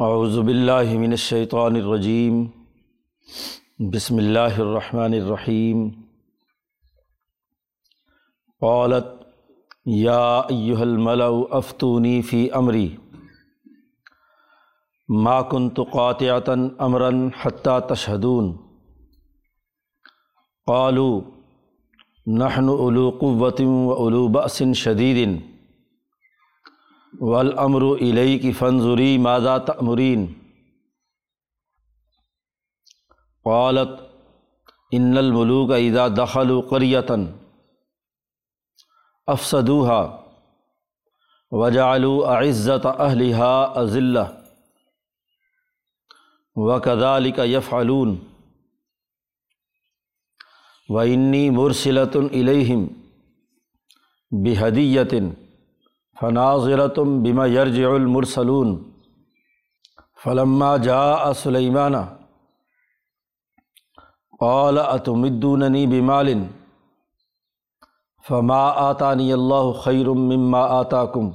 اعوذ باللہ من الشیطان الرجیم۔ بسم اللہ الرحمن الرحیم۔ قالت، یا ایہا الملأ افتونی فی امری۔ ما كنت قاطعتا امرا حتى تشهدون قالوا، نحن اولو قوة واولو بأس شدید والامر الیک فانظری ماذا تأمرین؟ قالت، ان الملوک اذا دخلوا قریتا افسدوها وجعلوا اعزت اہلها اذلہ وكذلك يفعلون وإني مرسلة إليهم بهدية فناظرة بما يرجع المرسلون فلما جاء سليمان قال أتمدونني بمال فما آتاني الله خير مما آتاكم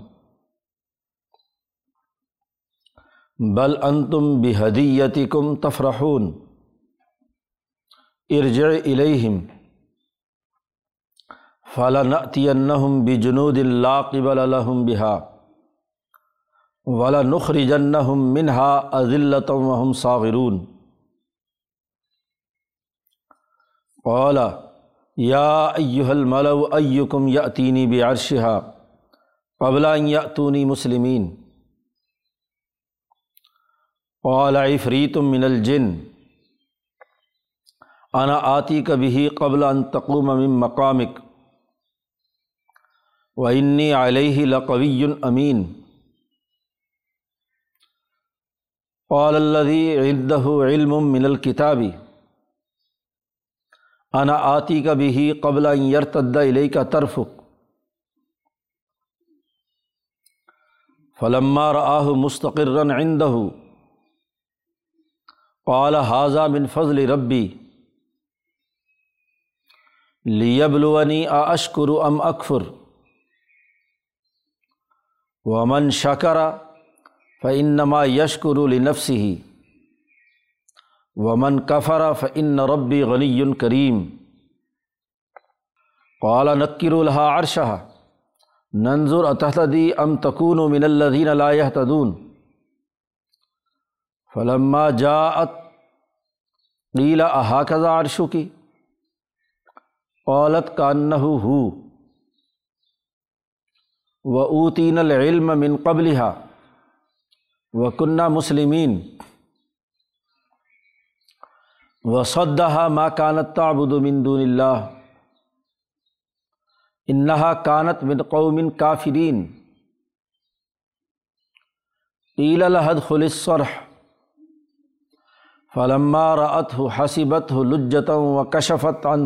بل انتم بحدیتی کم تفرحون ارجع الیہم فلنأتینہم بجنود لا قبل لهم بها ولنخرجنہم منها اذلة وهم صاغرون قال یا ایہا الملو ایکم یأتینی بعرشها قبل ان یأتونی مسلمین قال عفریت من الجن انا آتی کبھی قبل ان تقوم من مقامک و انی علیہ لقوی امین قال الذي عنده علم من الكتاب انا آتی کبھی قبل ان يرتد الیک طرفک فلما رآه مستقرا عنده، قال حاضہ من فضل ربی لیبلونی اشکر ام اکفر ومن شکر فنما یشکر النفسی ومن کفر فن ربی غنی کریم قال نکر الحا عرشہ ننظر اتحدی ام تکون من الذین لا يهتدون۔ فلما جاءت قیل احاکذا عرشو کی قالت کانہ ہو و اوتین العلم من قبلها و کنہ مسلمین و صدہ ما کانت تعبد من دون اللہ انہا کانت من قوم کافرین قیل لحد خلص صرح فلما رأت ہو حسبت ہو لجتم و کشفت عن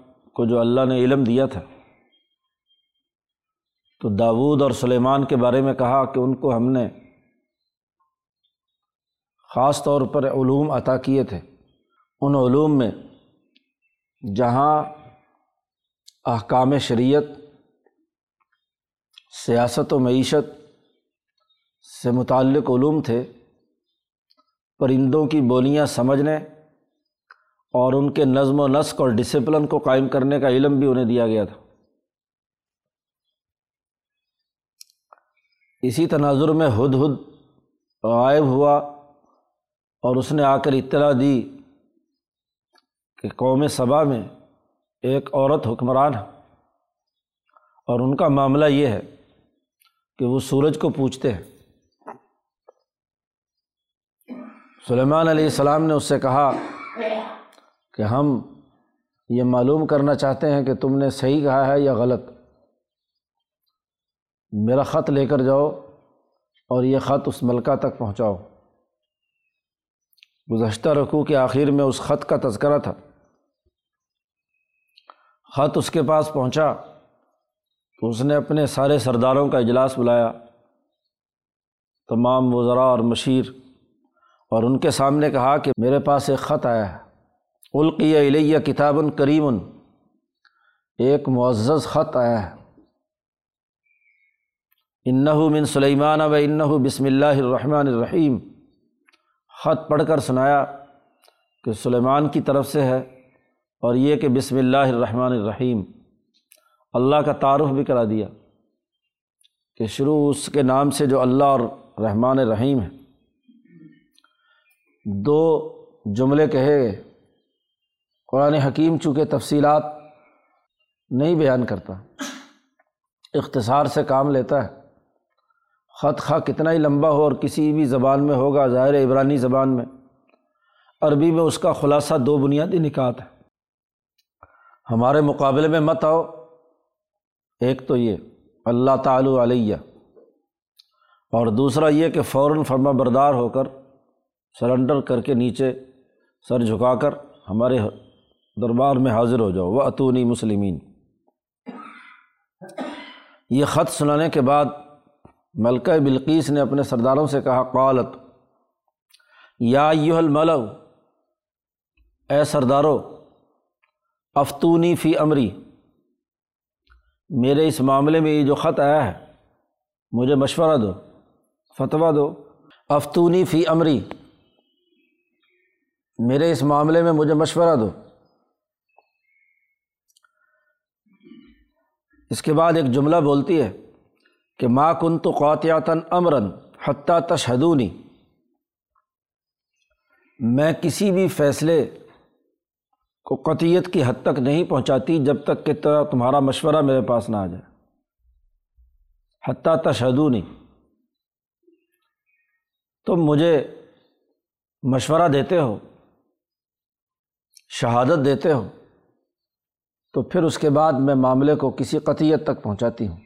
کو جو اللہ نے علم دیا تھا۔ تو داود اور سلیمان کے بارے میں کہا کہ ان کو ہم نے خاص طور پر علوم عطا کیے تھے۔ ان علوم میں جہاں احکام شریعت، سیاست و معیشت سے متعلق علوم تھے، پرندوں کی بولیاں سمجھنے اور ان کے نظم و نسق اور ڈسپلن کو قائم کرنے کا علم بھی انہیں دیا گیا تھا۔ اسی تناظر میں ہد ہد غائب ہوا اور اس نے آ کر اطلاع دی کہ قوم صبا میں ایک عورت حکمران ہے۔ اور ان کا معاملہ یہ ہے کہ وہ سورج کو پوچھتے ہیں۔ سلیمان علیہ السلام نے اس سے کہا کہ ہم یہ معلوم کرنا چاہتے ہیں کہ تم نے صحیح کہا ہے یا غلط۔ میرا خط لے کر جاؤ اور یہ خط اس ملکہ تک پہنچاؤ۔ گزشتہ رقوع کے آخر میں اس خط کا تذکرہ تھا۔ خط اس کے پاس پہنچا تو اس نے اپنے سارے سرداروں کا اجلاس بلایا۔ تمام وزراء اور مشیر اور ان کے سامنے کہا کہ میرے پاس ایک خط آیا ہے۔ القیہ علیہ کتاب کریم ایک معزز خط آیا ہے انّہ قرآن حکیم چونکہ تفصیلات نہیں بیان کرتا، اختصار سے کام لیتا ہے۔ خط خواہ کتنا ہی لمبا ہو اور کسی بھی زبان میں ہوگا، ظاہر عبرانی زبان میں۔ عربی میں اس کا خلاصہ دو بنیادی نکات ہے۔ ہمارے مقابلے میں مت آؤ۔ ایک تو یہ، اللہ تعالی علیہ۔ اور دوسرا یہ کہ فوراً فرما بردار ہو کر سرنڈر کر کے نیچے سر جھکا کر ہمارے دربار میں حاضر ہو جاؤ۔ وہ اتونی مسلمین یہ خط سنانے کے بعد ملکہ بلقیس نے اپنے سرداروں سے کہا، قالت، یا یو الملو اے سردارو افطونی فی امری۔ میرے اس معاملے میں یہ جو خط آیا ہے، مجھے مشورہ دو، فتویٰ دو۔ افطونی فی امری۔ میرے اس معاملے میں مجھے مشورہ دو۔ اس کے بعد ایک جملہ بولتی ہے کہ ما کن تو قوتیاتاً امراً حتیٰ تشہدونی۔ میں کسی بھی فیصلے کو قطیت کی حد تک نہیں پہنچاتی جب تک کہ تمہارا مشورہ میرے پاس نہ آ جائے۔ حتیٰ تشہدونی۔ تم مجھے مشورہ دیتے ہو، شہادت دیتے ہو۔ تو پھر اس کے بعد میں معاملے کو کسی قطیت تک پہنچاتی ہوں۔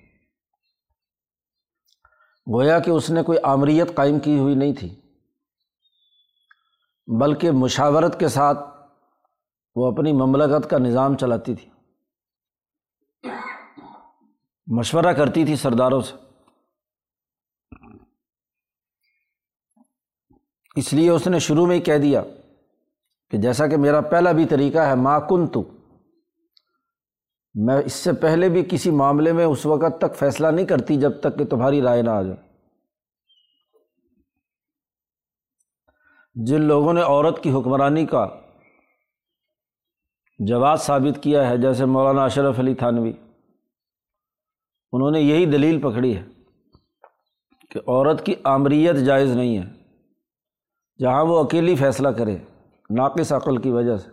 گویا کہ اس نے کوئی آمریت قائم کی ہوئی نہیں تھی، بلکہ مشاورت کے ساتھ وہ اپنی مملکت کا نظام چلاتی تھی۔ مشورہ کرتی تھی سرداروں سے۔ اس لیے اس نے شروع میں ہی کہہ دیا کہ جیسا کہ میرا پہلا بھی طریقہ ہے، ما کن تو میں اس سے پہلے بھی کسی معاملے میں اس وقت تک فیصلہ نہیں کرتی جب تک کہ تمہاری رائے نہ آ جائے۔ جن لوگوں نے عورت کی حکمرانی کا جواز ثابت کیا ہے، جیسے مولانا اشرف علی تھانوی، انہوں نے یہی دلیل پکڑی ہے کہ عورت کی آمریت جائز نہیں ہے، جہاں وہ اکیلی فیصلہ کرے، ناقص عقل کی وجہ سے۔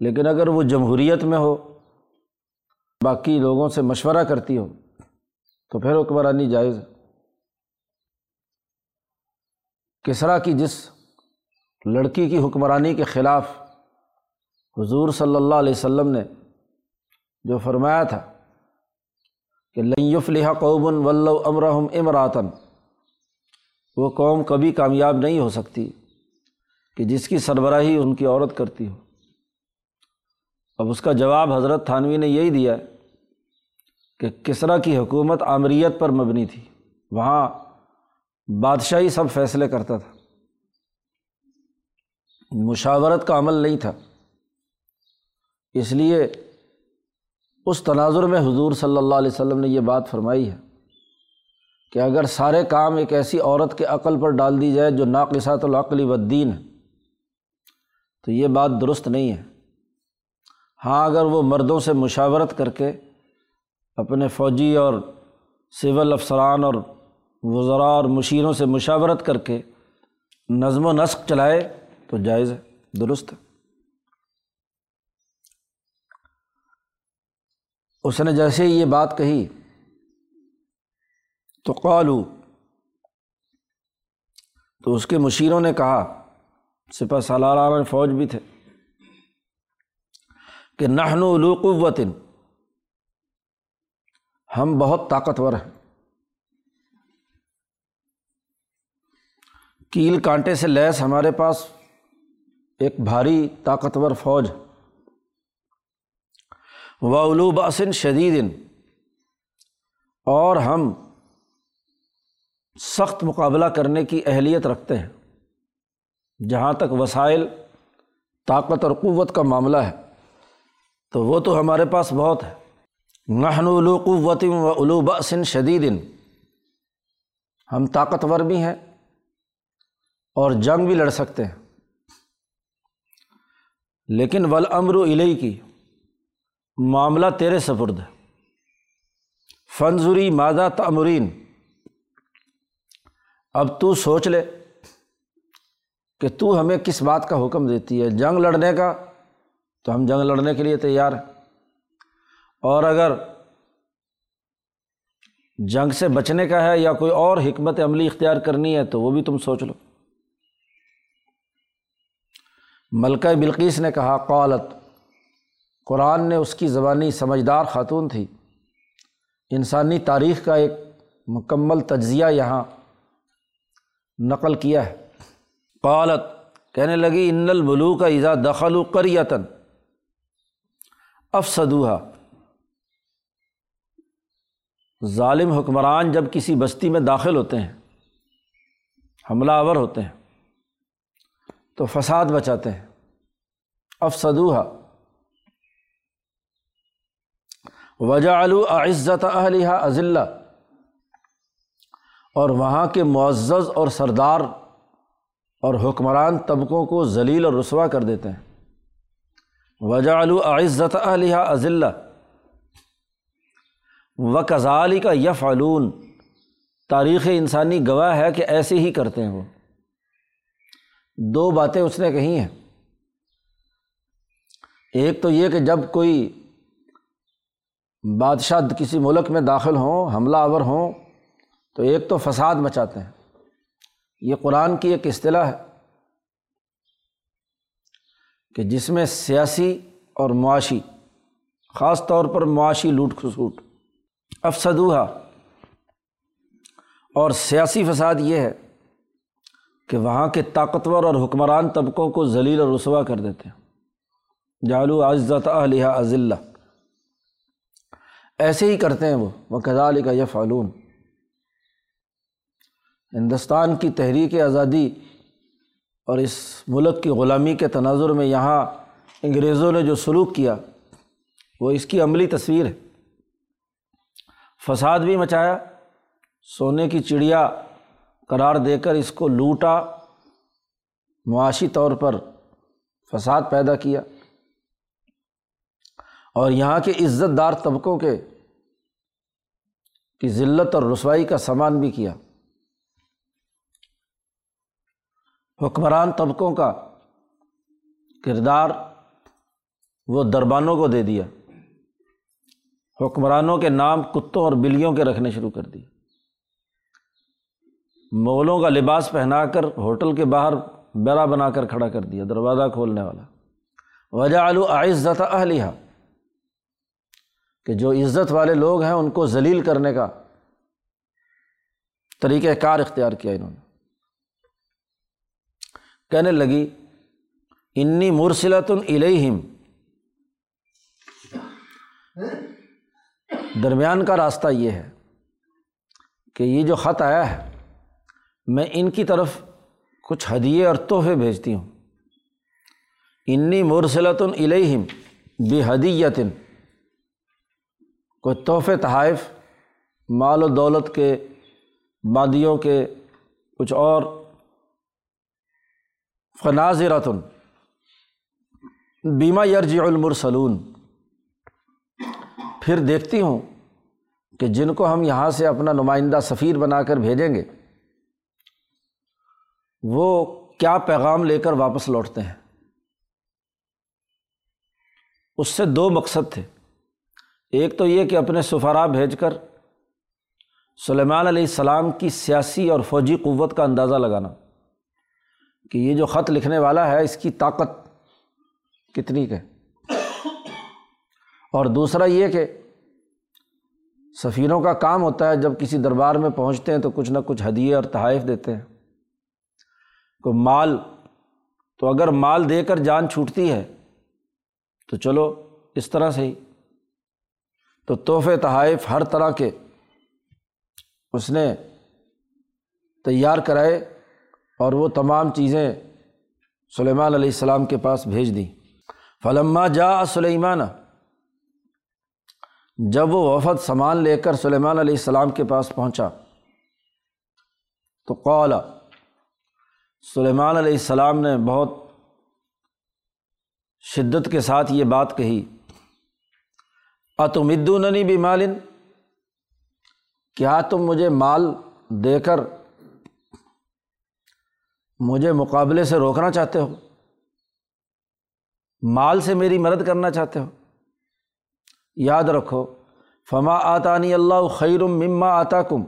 لیکن اگر وہ جمہوریت میں ہو باقی لوگوں سے مشورہ کرتی ہو تو پھر حکمرانی جائز کسرا کی جس لڑکی کی حکمرانی کے خلاف حضور صلی اللہ علیہ وسلم نے جو فرمایا تھا کہ لنف لحا قوبن ولو امرحم امراتن وہ قوم کبھی کامیاب نہیں ہو سکتی کہ جس کی سربراہی ان کی عورت کرتی ہو۔ اب اس کا جواب حضرت تھانوی نے یہی دیا کہ کسرا کی حکومت آمریت پر مبنی تھی۔ وہاں بادشاہی سب فیصلے کرتا تھا۔ مشاورت کا عمل نہیں تھا۔ اس لیے اس تناظر میں حضور صلی اللہ علیہ وسلم نے یہ بات فرمائی ہے کہ اگر سارے کام ایک ایسی عورت کے عقل پر ڈال دی جائے جو ناقصات العقلی ودین ہے، تو یہ بات درست نہیں ہے۔ ہاں اگر وہ مردوں سے مشاورت کر کے اپنے فوجی اور سول افسران اور وزراء اور مشیروں سے مشاورت کر کے نظم و نسق چلائے تو جائز ہے، درست ہے۔ اس نے جیسے ہی یہ بات کہی تو قالو تو اس کے مشیروں نے کہا، سپہ سالارہ فوج بھی تھے۔ کہ نہن قوت ہم بہت طاقتور ہیں۔ کیل کانٹے سے لیس ہمارے پاس ایک بھاری طاقتور فوج۔ و الوباسن شدید اور ہم سخت مقابلہ کرنے کی اہلیت رکھتے ہیں۔ جہاں تک وسائل، طاقت اور قوت کا معاملہ ہے۔ تو وہ تو ہمارے پاس بہت ہے۔ نہن الو قوت و الوباسن شدید۔ ہم طاقتور بھی ہیں اور جنگ بھی لڑ سکتے ہیں۔ لیکن ول امر علیہ کی معاملہ تیرے سپرد ہے۔ فنظری مادہ تمرین اب تو سوچ لے کہ تو ہمیں کس بات کا حکم دیتی ہے۔ جنگ لڑنے کا تو ہم جنگ لڑنے کے لیے تیار ہیں۔ اور اگر جنگ سے بچنے کا ہے یا کوئی اور حکمت عملی اختیار کرنی ہے تو وہ بھی تم سوچ لو۔ ملکہ بلقیس نے کہا، قالت، قرآن نے اس کی زبانی سمجھدار خاتون تھی۔ انسانی تاریخ کا ایک مکمل تجزیہ یہاں نقل کیا ہے۔ قالت، کہنے لگی، ان البلو کا ایزا دخل و افسدوہا ظالم حکمران جب کسی بستی میں داخل ہوتے ہیں، حملہ آور ہوتے ہیں، تو فساد بچاتے ہیں۔ افسدوہا وجہ عزت اہلیہ اضلّہ اور وہاں کے معزز اور سردار اور حکمران طبقوں کو ذلیل اور رسوا کر دیتے ہیں۔ وجہ عزت اہلیہ اضلّہ و کزالی کا یف علون تاریخ انسانی گواہ ہے کہ ایسے ہی کرتے ہیں وہ۔ دو باتیں اس نے کہی ہیں۔ ایک تو یہ کہ جب کوئی بادشاہ کسی ملک میں داخل ہوں، حملہ آور ہوں، تو ایک تو فساد مچاتے ہیں۔ یہ قرآن کی ایک اصطلاح ہے۔ کہ جس میں سیاسی اور معاشی، خاص طور پر معاشی لوٹ کھسوٹ، افسدوہا اور سیاسی فساد یہ ہے کہ وہاں کے طاقتور اور حکمران طبقوں کو ذلیل اور رسوا کر دیتے ہیں۔ جالو عزت علیہ عزلہ ایسے ہی کرتے ہیں وہ وہ کزال کا یہ فعلون ہندوستان کی تحریک آزادی اور اس ملک کی غلامی کے تناظر میں یہاں انگریزوں نے جو سلوک کیا، وہ اس کی عملی تصویر ہے۔ فساد بھی مچایا، سونے کی چڑیا قرار دے کر اس کو لوٹا، معاشی طور پر فساد پیدا کیا۔ اور یہاں کے عزت دار طبقوں کے، کی ذلت اور رسوائی کا سامان بھی کیا۔ حکمران طبقوں کا کردار وہ دربانوں کو دے دیا۔ حکمرانوں کے نام کتوں اور بلیوں کے رکھنے شروع کر دیے۔ مغلوں کا لباس پہنا کر ہوٹل کے باہر بیرا بنا کر کھڑا کر دیا، دروازہ کھولنے والا۔ وجہ آلو عزت اہلیہ کہ جو عزت والے لوگ ہیں ان کو ذلیل کرنے کا طریقۂ کار اختیار کیا انہوں نے۔ کہنے لگی، انی مرسلت الہم درمیان کا راستہ یہ ہے کہ یہ جو خط آیا ہے، میں ان کی طرف کچھ ہدیے اور تحفے بھیجتی ہوں۔ انی مرسلت الہم بے حدیتن کوئی تحفے، تحائف، مال و دولت کے مادیوں کے، کچھ اور فناظرتن. بیمہ یرج المرسلون. پھر دیکھتی ہوں کہ جن کو ہم یہاں سے اپنا نمائندہ سفیر بنا کر بھیجیں گے، وہ کیا پیغام لے کر واپس لوٹتے ہیں؟ اس سے دو مقصد تھے۔ ایک تو یہ کہ اپنے سفارا بھیج کر سلیمان علیہ السلام کی سیاسی اور فوجی قوت کا اندازہ لگانا۔ کہ یہ جو خط لکھنے والا ہے، اس کی طاقت کتنی ہے اور دوسرا یہ کہ سفیروں کا کام ہوتا ہے، جب کسی دربار میں پہنچتے ہیں تو کچھ نہ کچھ ہدیے اور تحائف دیتے ہیں۔ کو مال، تو اگر مال دے کر جان چھوٹتی ہے، تو چلو اس طرح سے ہی۔ تو تحفے، تحائف ہر طرح کے اس نے تیار کرائے۔ اور وہ تمام چیزیں سلیمان علیہ السلام کے پاس بھیج دیں۔ فلما جا سلیمان، جب وہ وفد سامان لے کر سلیمان علیہ السلام کے پاس پہنچا، تو قول سلیمان علیہ السلام نے بہت شدت کے ساتھ یہ بات کہی، اتمدوننی بھی مالن کیا تم مجھے مال دے کر مجھے مقابلے سے روکنا چاہتے ہو؟ مال سے میری مدد کرنا چاہتے ہو؟ یاد رکھو، فما آتانی اللہ خیر مما آتا کم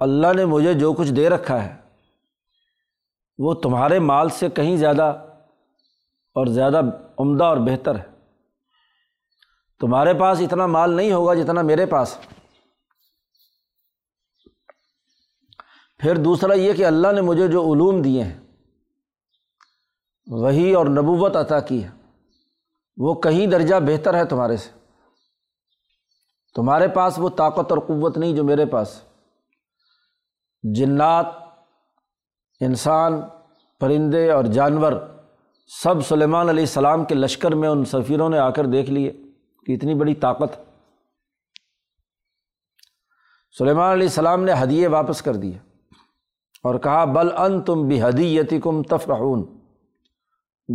اللہ نے مجھے جو کچھ دے رکھا ہے، وہ تمہارے مال سے کہیں زیادہ اور زیادہ عمدہ اور بہتر ہے۔ تمہارے پاس اتنا مال نہیں ہوگا جتنا میرے پاس۔ پھر دوسرا یہ کہ اللہ نے مجھے جو علوم دیے ہیں وہی اور نبوت عطا کی ہے، وہ کہیں درجہ بہتر ہے تمہارے سے۔ تمہارے پاس وہ طاقت اور قوت نہیں جو میرے پاس۔ جنات، انسان، پرندے اور جانور، سب سلیمان علیہ السلام کے لشکر میں ان سفیروں نے آ کر دیکھ لیے کہ اتنی بڑی طاقت۔ سلیمان علیہ السلام نے ہدیے واپس کر دیے۔ اور کہا، بل ان تم بھی ہدیتی کم تفرحون۔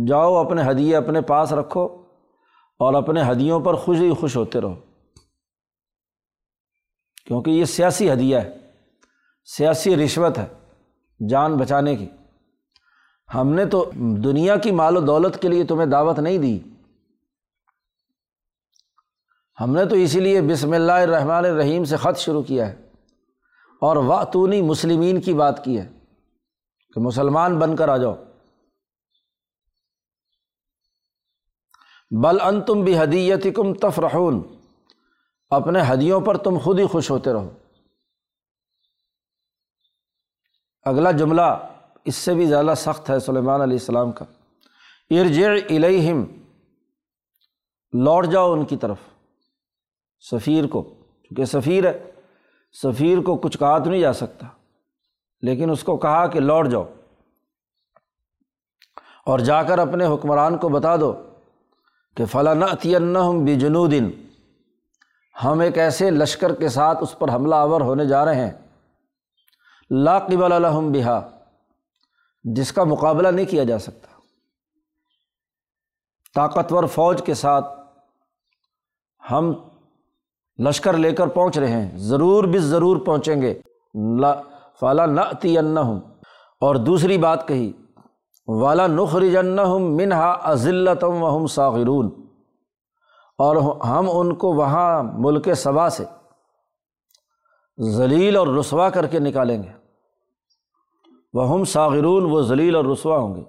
جاؤ، اپنے ہدیے اپنے پاس رکھو اور اپنے ہدیوں پر خوش ہی خوش ہوتے رہو۔ کیونکہ یہ سیاسی ہدیہ ہے، سیاسی رشوت ہے جان بچانے کی۔ ہم نے تو دنیا کی مال و دولت کے لیے تمہیں دعوت نہیں دی۔ ہم نے تو اسی لیے بسم اللہ الرحمٰن الرحیم سے خط شروع کیا ہے۔ اور واتونی مسلمین کی بات کی ہے کہ مسلمان بن کر آ جاؤ۔ بل ان تم بھی ہدیت کم تفرحون۔ اپنے ہدیوں پر تم خود ہی خوش ہوتے رہو۔ اگلا جملہ اس سے بھی زیادہ سخت ہے سلیمان علیہ السلام کا۔ ارجع الیہم لوٹ جاؤ ان کی طرف، سفیر کو کیونکہ سفیر ہے۔ سفیر کو کچھ کہا تو نہیں جا سکتا۔ لیکن اس کو کہا کہ لوٹ جاؤ۔ اور جا کر اپنے حکمران کو بتا دو کہ فلاں ہم بے دن ہم ایک ایسے لشکر کے ساتھ اس پر حملہ آور ہونے جا رہے ہیں۔ لاقبل الحم بہا۔ جس کا مقابلہ نہیں کیا جا سکتا۔ طاقتور فوج کے ساتھ ہم لشکر لے کر پہنچ رہے ہیں۔ ضرور بھی ضرور پہنچیں گے۔ فلاں نہ ہوں اور دوسری بات کہی والا نخرجن منہا ازلتم و ہم ساغرون اور ہم ان کو وہاں ملک صبا سے ذلیل اور رسوا کر کے نکالیں گے۔ وہ ہم ساغرون وہ ذلیل اور رسوا ہوں گے۔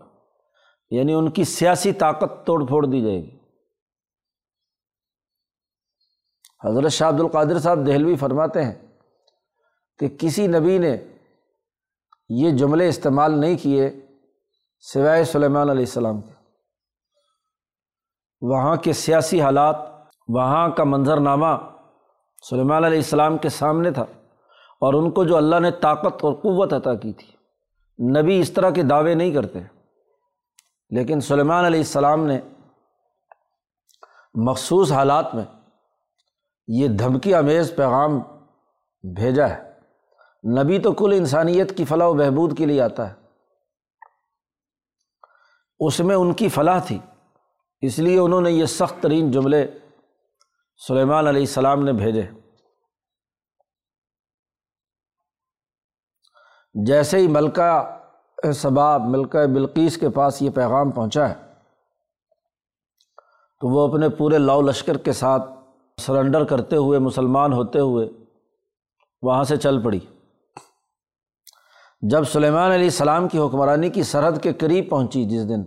یعنی ان کی سیاسی طاقت توڑ پھوڑ دی جائے گی۔ حضرت شاہ عبد القادر صاحب دہلوی فرماتے ہیں کہ کسی نبی نے یہ جملے استعمال نہیں کیے سوائے سلیمان علیہ السلام کے۔ وہاں کے سیاسی حالات، وہاں کا منظر نامہ سلیمان علیہ السلام کے سامنے تھا اور ان کو جو اللہ نے طاقت اور قوت عطا کی تھی۔ نبی اس طرح کے دعوے نہیں کرتے۔ لیکن سلیمان علیہ السلام نے مخصوص حالات میں یہ دھمکی امیز پیغام بھیجا ہے۔ نبی تو کل انسانیت کی فلاح و بہبود کے لیے آتا ہے۔ اس میں ان کی فلاح تھی، اس لیے انہوں نے یہ سخت ترین جملے سلیمان علیہ السلام نے بھیجے۔ جیسے ہی ملکہ صباب ملکہ بلقیس کے پاس یہ پیغام پہنچا ہے، تو وہ اپنے پورے لاؤ لشکر کے ساتھ سرنڈر کرتے ہوئے مسلمان ہوتے ہوئے وہاں سے چل پڑی۔ جب سلیمان علیہ السلام کی حکمرانی کی سرحد کے قریب پہنچی جس دن،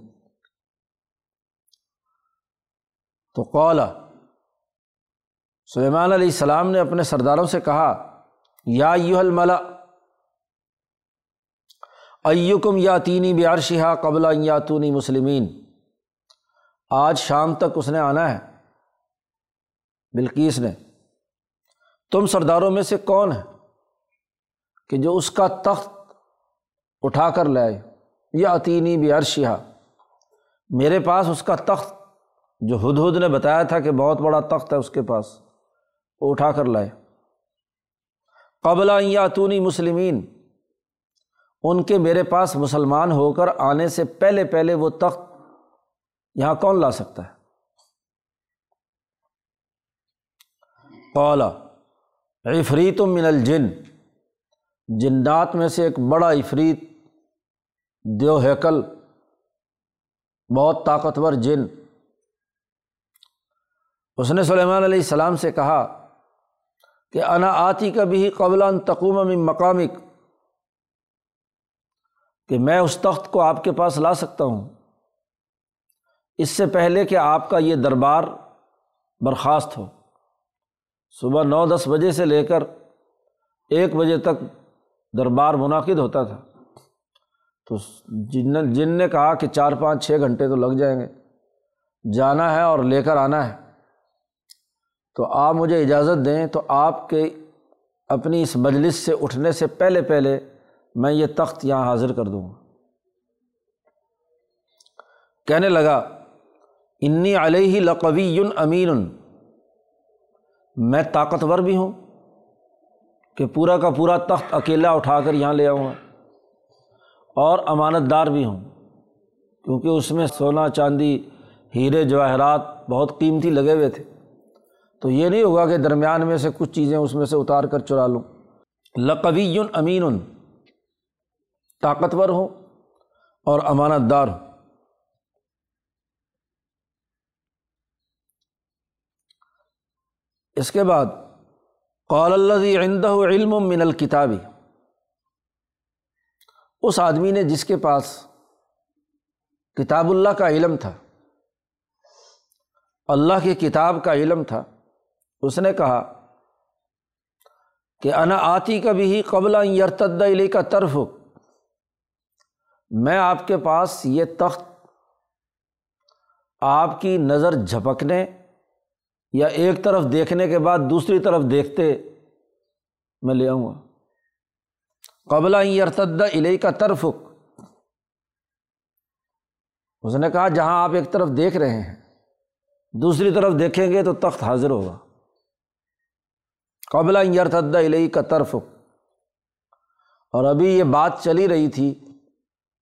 تو قولا سلیمان علیہ السلام نے اپنے سرداروں سے کہا، یا یو الملا ایکم یا تینی بیارشہ قبل یاتونی مسلمین، آج شام تک اس نے آنا ہے۔ بلکیس نے، تم سرداروں میں سے کون ہے کہ جو اس کا تخت اٹھا کر لائے؟ یا عطینی بھی عرشہ میرے پاس اس کا تخت جو ہد ہد نے بتایا تھا کہ بہت بڑا تخت ہے، اس کے پاس وہ اٹھا کر لائے۔ قبل یاتونی مسلمین، ان کے میرے پاس مسلمان ہو کر آنے سے پہلے پہلے وہ تخت یہاں کون لا سکتا ہے؟ قولا عفریت من الجن۔ جنات میں سے ایک بڑا عفریت، دیو ہیکل، بہت طاقتور جن۔ اس نے سلیمان علیہ السلام سے کہا کہ انا آتی کا بھی قبل تقوم مقامک، کہ میں اس تخت کو آپ کے پاس لا سکتا ہوں۔ اس سے پہلے کہ آپ کا یہ دربار برخاست ہو۔ صبح نو دس بجے سے لے کر ایک بجے تک دربار منعقد ہوتا تھا۔ تو جن جن نے کہا کہ چار پانچ چھ گھنٹے تو لگ جائیں گے۔ جانا ہے اور لے کر آنا ہے۔ تو آپ مجھے اجازت دیں تو آپ کے اپنی اس مجلس سے اٹھنے سے پہلے پہلے میں یہ تخت یہاں حاضر کر دوں گا۔ کہنے لگا، انی علیہ لقوی امین میں طاقتور بھی ہوں کہ پورا کا پورا تخت اکیلا اٹھا کر یہاں لے آؤں گا اور امانت دار بھی ہوں، کیونکہ اس میں سونا چاندی، ہیرے، جواہرات بہت قیمتی لگے ہوئے تھے۔ تو یہ نہیں ہوگا کہ درمیان میں سے کچھ چیزیں اس میں سے اتار کر چرا لوں۔ لقوی امین، طاقتور ہوں اور امانت دار ہوں۔ اس کے بعد قال اللہ عندہ علم من الکتابی اس آدمی نے جس کے پاس کتاب اللہ کا علم تھا، اللہ کی کتاب کا علم تھا، اس نے کہا کہ انا آتی کا بھی قبل یرتد علی کا طرف میں آپ کے پاس یہ تخت آپ کی نظر جھپکنے یا ایک طرف دیکھنے کے بعد دوسری طرف دیکھتے، میں لے آؤں گا۔ قبل ارتد علیہ کا طرف اس نے کہا، جہاں آپ ایک طرف دیکھ رہے ہیں، دوسری طرف دیکھیں گے تو تخت حاضر ہوگا۔ قبل ارتد علیہ کا طرف اور ابھی یہ بات چلی رہی تھی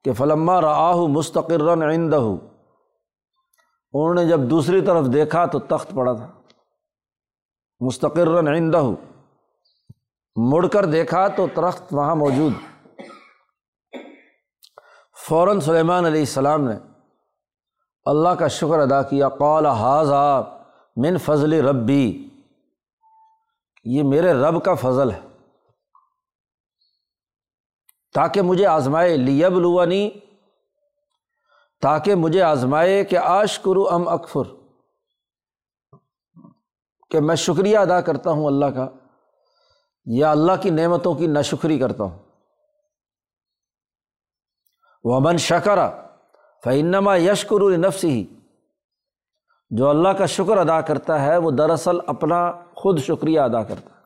کہ فلما راہ مستقر عندہ انہوں نے جب دوسری طرف دیکھا تو تخت پڑا تھا۔ مستقر عندہ مڑ کر دیکھا تو ترخت وہاں موجود۔ فوراً سلیمان علیہ السلام نے اللہ کا شکر ادا کیا، قال حاض من فضل ربی یہ میرے رب کا فضل ہے۔ تاکہ مجھے آزمائے لیب لوانی تاکہ مجھے آزمائے کہ آش کرو ام اکفر۔ کہ میں شکریہ ادا کرتا ہوں اللہ کا یا اللہ کی نعمتوں کی ناشکری کرتا ہوں۔ وہ من شکرا فعنما یشکر نفس ہی جو اللہ کا شکر ادا کرتا ہے، وہ دراصل اپنا خود شکریہ ادا کرتا ہے۔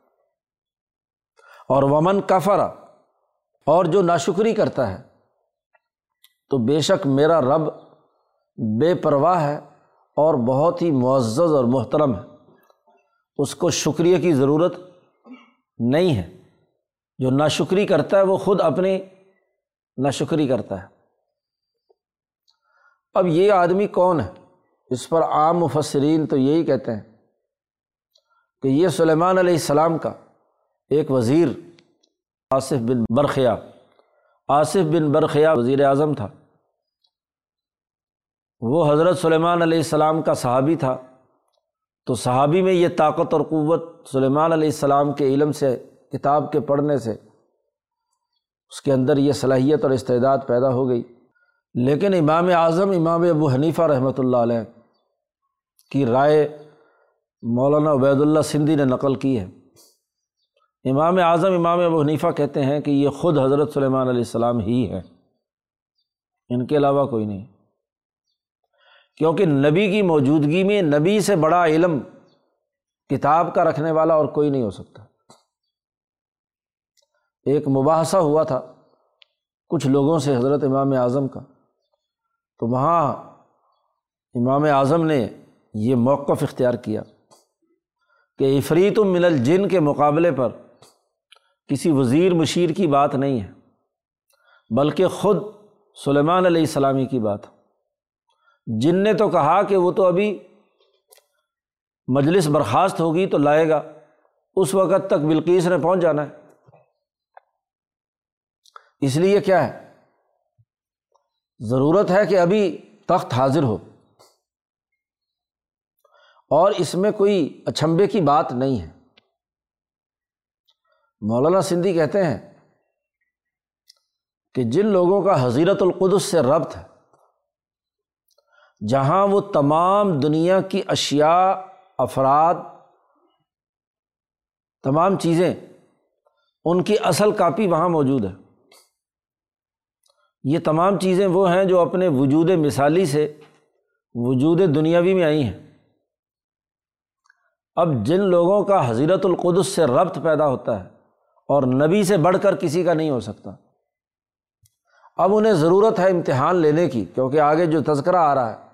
اور ومن کفرا اور جو ناشکری کرتا ہے، تو بے شک میرا رب بے پرواہ ہے اور بہت ہی معزز اور محترم ہے۔ اس کو شکریہ کی ضرورت نہیں ہے۔ جو ناشکری کرتا ہے وہ خود اپنی ناشکری کرتا ہے۔ اب یہ آدمی کون ہے؟ اس پر عام مفسرین تو یہی کہتے ہیں کہ یہ سلیمان علیہ السلام کا ایک وزیر آصف بن برقیہ آصف بن برقیہ وزیر اعظم تھا۔ وہ حضرت سلیمان علیہ السلام کا صحابی تھا۔ تو صحابی میں یہ طاقت اور قوت سلیمان علیہ السلام کے علم سے، کتاب کے پڑھنے سے، اس کے اندر یہ صلاحیت اور استعداد پیدا ہو گئی۔ لیکن امام اعظم، امام ابو حنیفہ رحمۃ اللہ علیہ کی رائے مولانا عبید اللہ سندھی نے نقل کی ہے۔ امام اعظم، امام ابو حنیفہ کہتے ہیں کہ یہ خود حضرت سلیمان علیہ السلام ہی ہے ان کے علاوہ کوئی نہیں۔ کیونکہ نبی کی موجودگی میں نبی سے بڑا علم کتاب کا رکھنے والا اور کوئی نہیں ہو سکتا۔ ایک مباحثہ ہوا تھا کچھ لوگوں سے حضرت امام اعظم کا۔ تو وہاں امام اعظم نے یہ موقف اختیار کیا کہ افریت من الجن کے مقابلے پر کسی وزیر مشیر کی بات نہیں ہے، بلکہ خود سلیمان علیہ السلامی کی بات جن نے تو کہا کہ وہ تو ابھی مجلس برخاست ہوگی تو لائے گا، اس وقت تک بلقیس نے پہنچ جانا ہے۔ اس لیے کیا ہے؟ ضرورت ہے کہ ابھی تخت حاضر ہو۔ اور اس میں کوئی اچھمبے کی بات نہیں ہے۔ مولانا سندھی کہتے ہیں کہ جن لوگوں کا حضیرت القدس سے ربط ہے جہاں وہ تمام دنیا کی اشیاء، افراد، تمام چیزیں، ان کی اصل کاپی وہاں موجود ہے۔ یہ تمام چیزیں وہ ہیں جو اپنے وجود مثالی سے وجود دنیاوی میں آئی ہیں۔ اب جن لوگوں کا حضیرت القدس سے ربط پیدا ہوتا ہے اور نبی سے بڑھ کر کسی کا نہیں ہو سکتا، اب انہیں ضرورت ہے امتحان لینے کی، کیونکہ آگے جو تذکرہ آ رہا ہے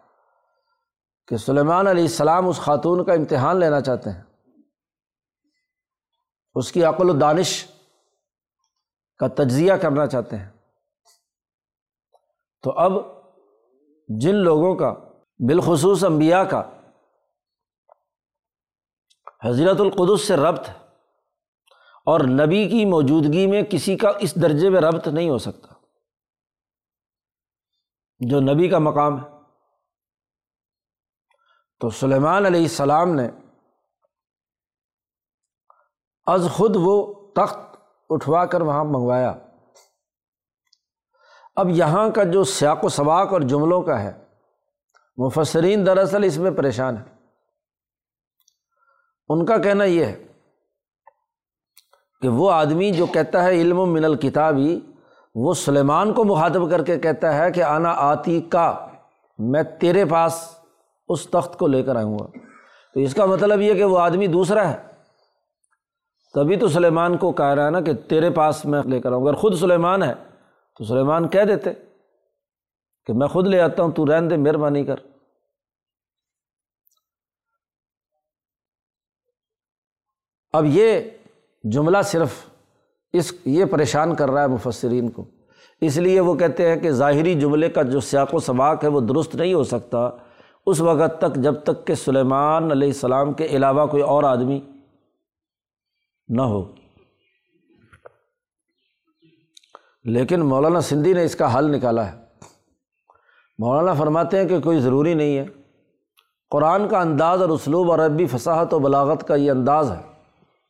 کہ سلیمان علیہ السلام اس خاتون کا امتحان لینا چاہتے ہیں۔ اس کی عقل و دانش کا تجزیہ کرنا چاہتے ہیں۔ تو اب جن لوگوں کا، بالخصوص انبیاء کا حضرت القدس سے ربط ہے اور نبی کی موجودگی میں کسی کا اس درجے میں ربط نہیں ہو سکتا۔ جو نبی کا مقام ہے۔ تو سلیمان علیہ السلام نے از خود وہ تخت اٹھوا کر وہاں منگوایا۔ اب یہاں کا جو سیاق و سباق اور جملوں کا ہے، مفسرین دراصل اس میں پریشان ہے ان کا کہنا یہ ہے کہ وہ آدمی جو کہتا ہے علم و من الکتابی، وہ سلیمان کو مخاطب کر کے کہتا ہے کہ آنا آتی کا میں تیرے پاس اس تخت کو لے کر آؤں گا تو اس کا مطلب یہ کہ وہ آدمی دوسرا ہے۔ تبھی تو سلیمان کو کہہ رہا ہے نا کہ تیرے پاس میں لے کر آؤں۔ اگر خود سلیمان ہے تو سلیمان کہہ دیتے کہ میں خود لے آتا ہوں، تو رہن دے، مہربانی کر۔ اب یہ جملہ صرف اس، یہ پریشان کر رہا ہے مفسرین کو۔ اس لیے وہ کہتے ہیں کہ ظاہری جملے کا جو سیاق و سباق ہے وہ درست نہیں ہو سکتا۔ اس وقت تک جب تک کہ سلیمان علیہ السلام کے علاوہ کوئی اور آدمی نہ ہو۔ لیکن مولانا سندھی نے اس کا حل نکالا ہے۔ مولانا فرماتے ہیں کہ کوئی ضروری نہیں ہے۔ قرآن کا انداز اور اسلوب اور عربی فصاحت و بلاغت کا یہ انداز ہے،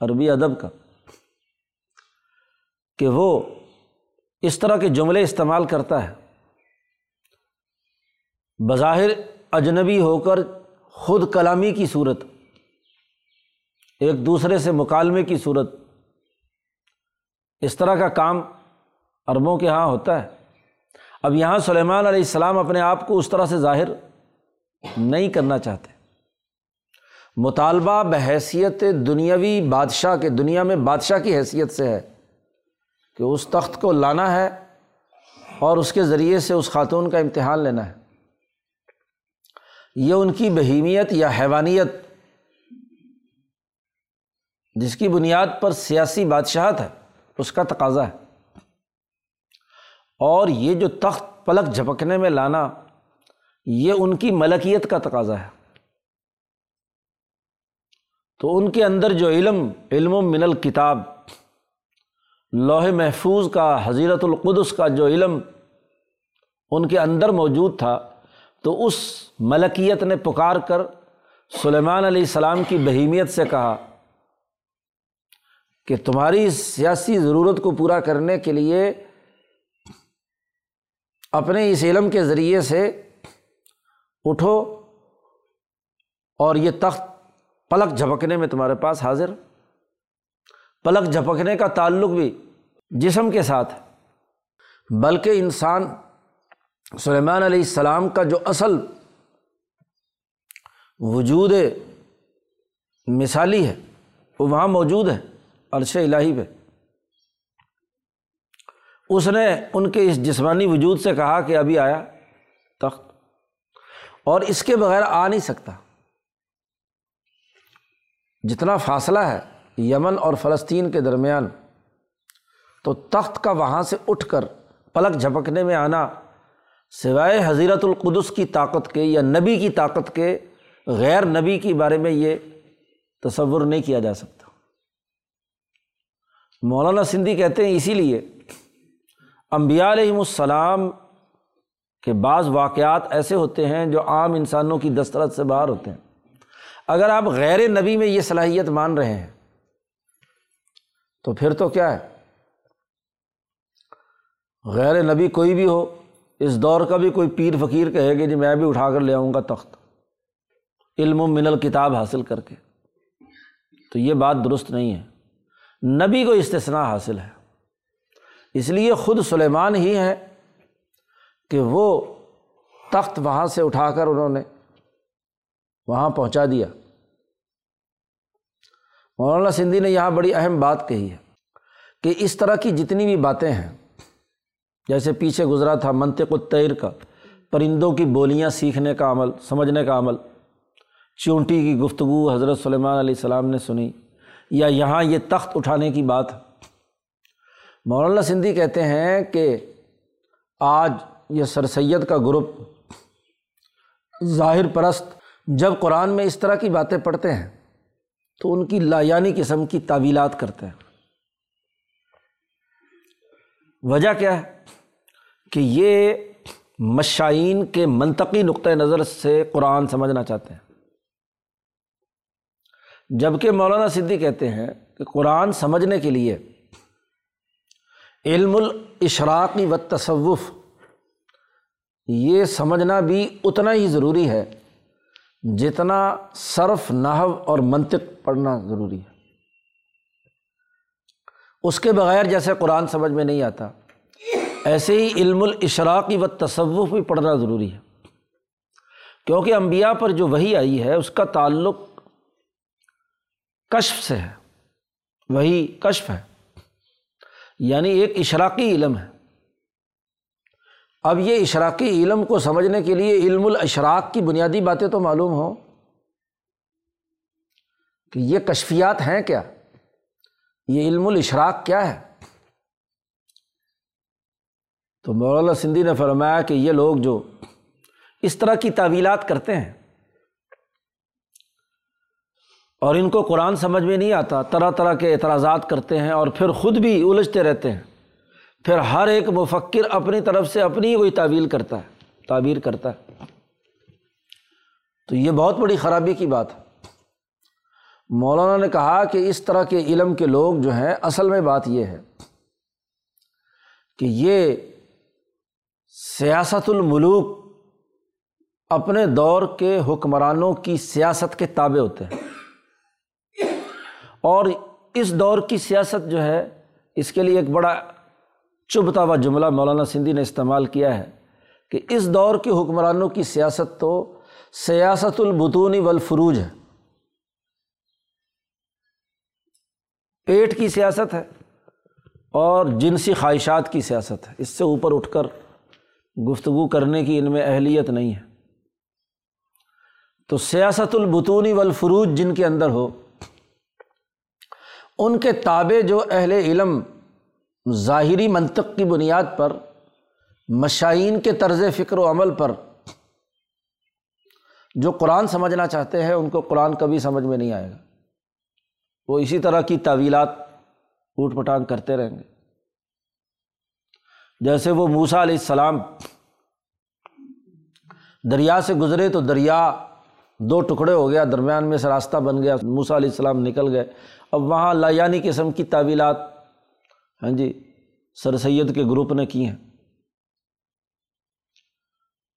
عربی ادب کا، کہ وہ اس طرح کے جملے استعمال کرتا ہے۔ بظاہر اجنبی ہو کر خود کلامی کی صورت، ایک دوسرے سے مکالمے کی صورت۔ اس طرح کا کام عربوں کے یہاں ہوتا ہے۔ اب یہاں سلیمان علیہ السلام اپنے آپ کو اس طرح سے ظاہر نہیں کرنا چاہتے۔ مطالبہ بحیثیت دنیاوی بادشاہ کے، دنیا میں بادشاہ کی حیثیت سے ہے کہ اس تخت کو لانا ہے اور اس کے ذریعے سے اس خاتون کا امتحان لینا ہے۔ یہ ان کی بہیمیت یا حیوانیت جس کی بنیاد پر سیاسی بادشاہت ہے، اس کا تقاضا ہے۔ اور یہ جو تخت پلک جھپکنے میں لانا، یہ ان کی ملکیت کا تقاضا ہے۔ تو ان کے اندر جو علم علم و من الکتاب لوہ محفوظ کا، حضیرت القدس کا جو علم ان کے اندر موجود تھا تو اس ملکیت نے پکار کر سلیمان علیہ السلام کی بہیمیت سے کہا کہ تمہاری سیاسی ضرورت کو پورا کرنے کے لیے اپنے اس علم کے ذریعے سے اٹھو اور یہ تخت پلک جھپکنے میں تمہارے پاس حاضر۔ پلک جھپکنے کا تعلق بھی جسم کے ساتھ بلکہ انسان سلیمان علیہ السلام کا جو اصل وجود مثالی ہے، وہ وہاں موجود ہے، عرش الہی پہ۔ اس نے ان کے اس جسمانی وجود سے کہا کہ ابھی آیا، تخت۔ اور اس کے بغیر آ نہیں سکتا۔ جتنا فاصلہ ہے یمن اور فلسطین کے درمیان، تو تخت کا وہاں سے اٹھ کر پلک جھپکنے میں آنا سوائے حضیرت القدس کی طاقت کے یا نبی کی طاقت کے غیر نبی کے بارے میں یہ تصور نہیں کیا جا سکتا۔ مولانا سندھی کہتے ہیں اسی لیے امبیا علیہم السلام کے بعض واقعات ایسے ہوتے ہیں جو عام انسانوں کی دسترت سے باہر ہوتے ہیں۔ اگر آپ غیر نبی میں یہ صلاحیت مان رہے ہیں، تو پھر تو کیا ہے؟ غیر نبی کوئی بھی ہو اس دور کا بھی کوئی پیر فقیر کہے گی جی میں بھی اٹھا کر لے آؤں گا تخت۔ علم و من الکتاب حاصل کر کے۔ تو یہ بات درست نہیں ہے۔ نبی کو استثنا حاصل ہے۔ اس لیے خود سلیمان ہی ہے کہ وہ تخت وہاں سے اٹھا کر انہوں نے وہاں پہنچا دیا۔ مولانا سندھی نے یہاں بڑی اہم بات کہی ہے کہ اس طرح کی جتنی بھی باتیں ہیں جیسے پیچھے گزرا تھا منطق الطیر کا، پرندوں کی بولیاں سیکھنے کا عمل، سمجھنے کا عمل۔ چونٹی کی گفتگو حضرت سلیمان علیہ السلام نے سنی۔ یا یہاں یہ تخت اٹھانے کی بات مولانا سندھی کہتے ہیں کہ آج یہ سر سید کا گروپ ظاہر پرست جب قرآن میں اس طرح کی باتیں پڑھتے ہیں، تو ان کی لایانی قسم کی تعویلات کرتے ہیں۔ وجہ کیا ہے؟ کہ یہ مشائین کے منطقی نقطۂ نظر سے قرآن سمجھنا چاہتے ہیں۔ جبکہ مولانا صدی کہتے ہیں کہ قرآن سمجھنے کے لیے علم الاشراقی و تصوف یہ سمجھنا بھی اتنا ہی ضروری ہے جتنا صرف نحو اور منطق پڑھنا ضروری ہے۔ اس کے بغیر جیسے قرآن سمجھ میں نہیں آتا ایسے ہی علم الاشراقی و تصوف بھی پڑھنا ضروری ہے۔ کیونکہ امبیا پر جو وہی آئی ہے، اس کا تعلق کشف سے ہے۔ وہی کشف ہے۔ یعنی ایک اشراقی علم ہے۔ اب یہ اشراقی علم کو سمجھنے کے لیے علم الاشراق کی بنیادی باتیں تو معلوم ہوں۔ کہ یہ کشفیات ہیں کیا؟ یہ علم الاشراق کیا ہے؟ تو مولانا سندھی نے فرمایا کہ یہ لوگ جو اس طرح کی تعویلات کرتے ہیں اور ان کو قرآن سمجھ میں نہیں آتا، طرح طرح کے اعتراضات کرتے ہیں اور پھر خود بھی الجھتے رہتے ہیں۔ پھر ہر ایک مفکر اپنی طرف سے اپنی وہی تعویل کرتا ہے، تعبیر کرتا ہے۔ تو یہ بہت بڑی خرابی کی بات ہے۔ مولانا نے کہا کہ اس طرح کے علم کے لوگ جو ہیں، اصل میں بات یہ ہے کہ یہ سیاست الملوک اپنے دور کے حکمرانوں کی سیاست کے تابع ہوتے ہیں۔ اور اس دور کی سیاست جو ہے، اس کے لیے ایک بڑا چبھتا ہوا جملہ مولانا سندھی نے استعمال کیا ہے کہ اس دور کے حکمرانوں کی سیاست تو سیاست البتونی والفروج ہے۔ پیٹ کی سیاست ہے اور جنسی خواہشات کی سیاست ہے۔ اس سے اوپر اٹھ کر گفتگو کرنے کی ان میں اہلیت نہیں ہے۔ تو سیاست البتونی والفروج جن کے اندر ہو، ان کے تابع جو اہل علم ظاہری منطق کی بنیاد پر مشائین کے طرز فکر و عمل پر جو قرآن سمجھنا چاہتے ہیں، ان کو قرآن کبھی سمجھ میں نہیں آئے گا۔ وہ اسی طرح کی تعویلات اوٹ پٹانگ کرتے رہیں گے۔ جیسے وہ موسا علیہ السلام دریا سے گزرے تو دریا دو ٹکڑے ہو گیا، درمیان میں سے راستہ بن گیا موسا علیہ السلام نکل گئے۔ اب وہاں لایانی قسم کی تعویلات ہاں جی سر سید کے گروپ نے کی ہیں۔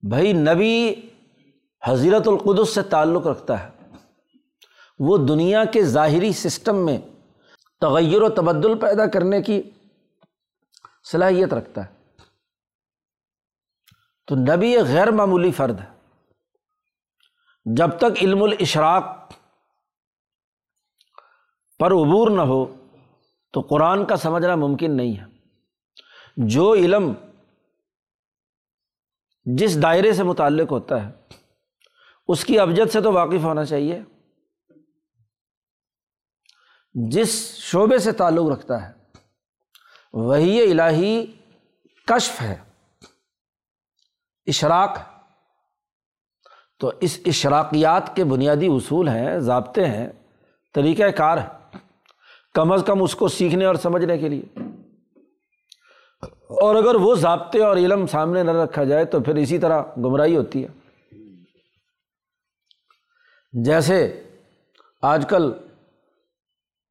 بھائی، نبی حضیرت القدس سے تعلق رکھتا ہے۔ وہ دنیا کے ظاہری سسٹم میں تغیر و تبدل پیدا کرنے کی صلاحیت رکھتا ہے۔ تو نبی ایک غیر معمولی فرد ہے۔ جب تک علم الاشراق پر عبور نہ ہو، تو قرآن کا سمجھنا ممکن نہیں ہے۔ جو علم جس دائرے سے متعلق ہوتا ہے، اس کی ابجد سے تو واقف ہونا چاہیے۔ جس شعبے سے تعلق رکھتا ہے وہی الہی کشف ہے، اشراق تو اس اشراقیات کے بنیادی اصول ہیں، ضابطے ہیں طریقۂ کار ہے کم از کم اس کو سیکھنے اور سمجھنے کے لیے۔ اور اگر وہ ضابطے اور علم سامنے نہ رکھا جائے تو پھر اسی طرح گمراہی ہوتی ہے۔ جیسے آج کل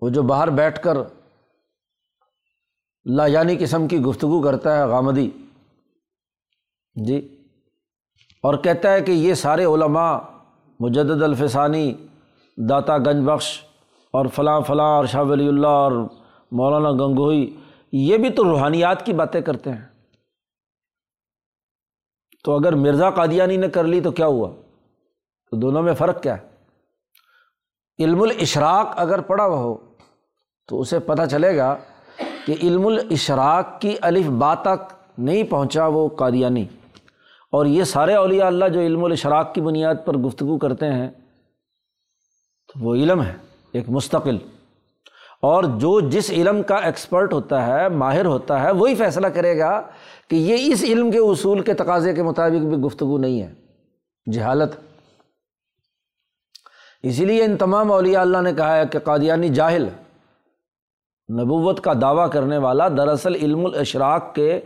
وہ جو باہر بیٹھ کر لا یعنی قسم کی گفتگو کرتا ہے غامدی۔ جی۔ اور کہتا ہے کہ یہ سارے علماء مجدد الفسانی، داتا گنج بخش اور فلاں فلاں اور شاہ ولی اللہ اور مولانا گنگوئی، یہ بھی تو روحانیات کی باتیں کرتے ہیں۔ تو اگر مرزا قادیانی نے کر لی تو کیا ہوا؟ تو دونوں میں فرق کیا ہے؟ علم الاشراق اگر پڑھا ہو تو اسے پتہ چلے گا کہ علم الاشراق کی الف با تک نہیں پہنچا وہ قادیانی۔ اور یہ سارے اولیاء اللہ جو علم الاشراق کی بنیاد پر گفتگو کرتے ہیں، تو وہ علم ہے، ایک مستقل۔ اور جو جس علم کا ایکسپرٹ ہوتا ہے، ماہر ہوتا ہے، وہی فیصلہ کرے گا کہ یہ اس علم کے اصول کے تقاضے کے مطابق بھی گفتگو نہیں ہے۔ جہالت۔ اسی لیے ان تمام اولیاء اللہ نے کہا ہے کہ قادیانی جاہل نبوت کا دعویٰ کرنے والا دراصل علم الاشراق کے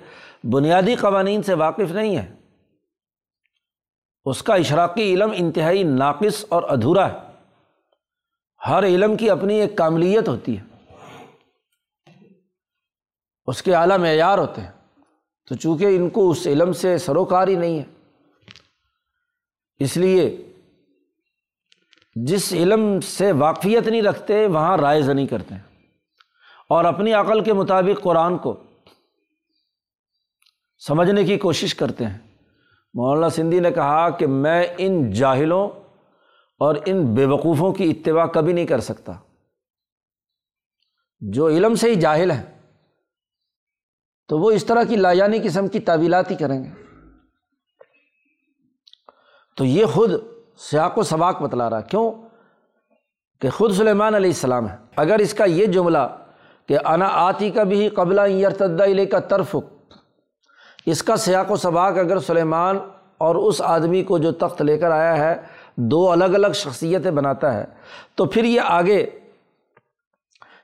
بنیادی قوانین سے واقف نہیں ہے۔ اس کا اشراقی علم انتہائی ناقص اور ادھورا ہے۔ ہر علم کی اپنی ایک کاملیت ہوتی ہے۔ اس کے اعلیٰ معیار ہوتے ہیں۔ تو چونکہ ان کو اس علم سے سروکار ہی نہیں ہے۔ اس لیے جس علم سے واقفیت نہیں رکھتے، وہاں رائے زنی کرتے ہیں۔ اور اپنی عقل کے مطابق قرآن کو سمجھنے کی کوشش کرتے ہیں۔ مولانا سندھی نے کہا کہ میں ان جاہلوں اور ان بے وقوفوں کی اتباع کبھی نہیں کر سکتا۔ جو علم سے ہی جاہل ہیں، تو وہ اس طرح کی لایانی قسم کی تعویلات ہی کریں گے۔ تو یہ خود سیاق و سباق بتلا رہا کیوں؟ کہ خود سلیمان علیہ السلام ہے اگر اس کا یہ جملہ کہ انا آتی کا بھی قبلہ علیہ کا طرف اس کا سیاق و سباق اگر سلیمان اور اس آدمی کو جو تخت لے کر آیا ہے، دو الگ الگ شخصیتیں بناتا ہے، تو پھر یہ آگے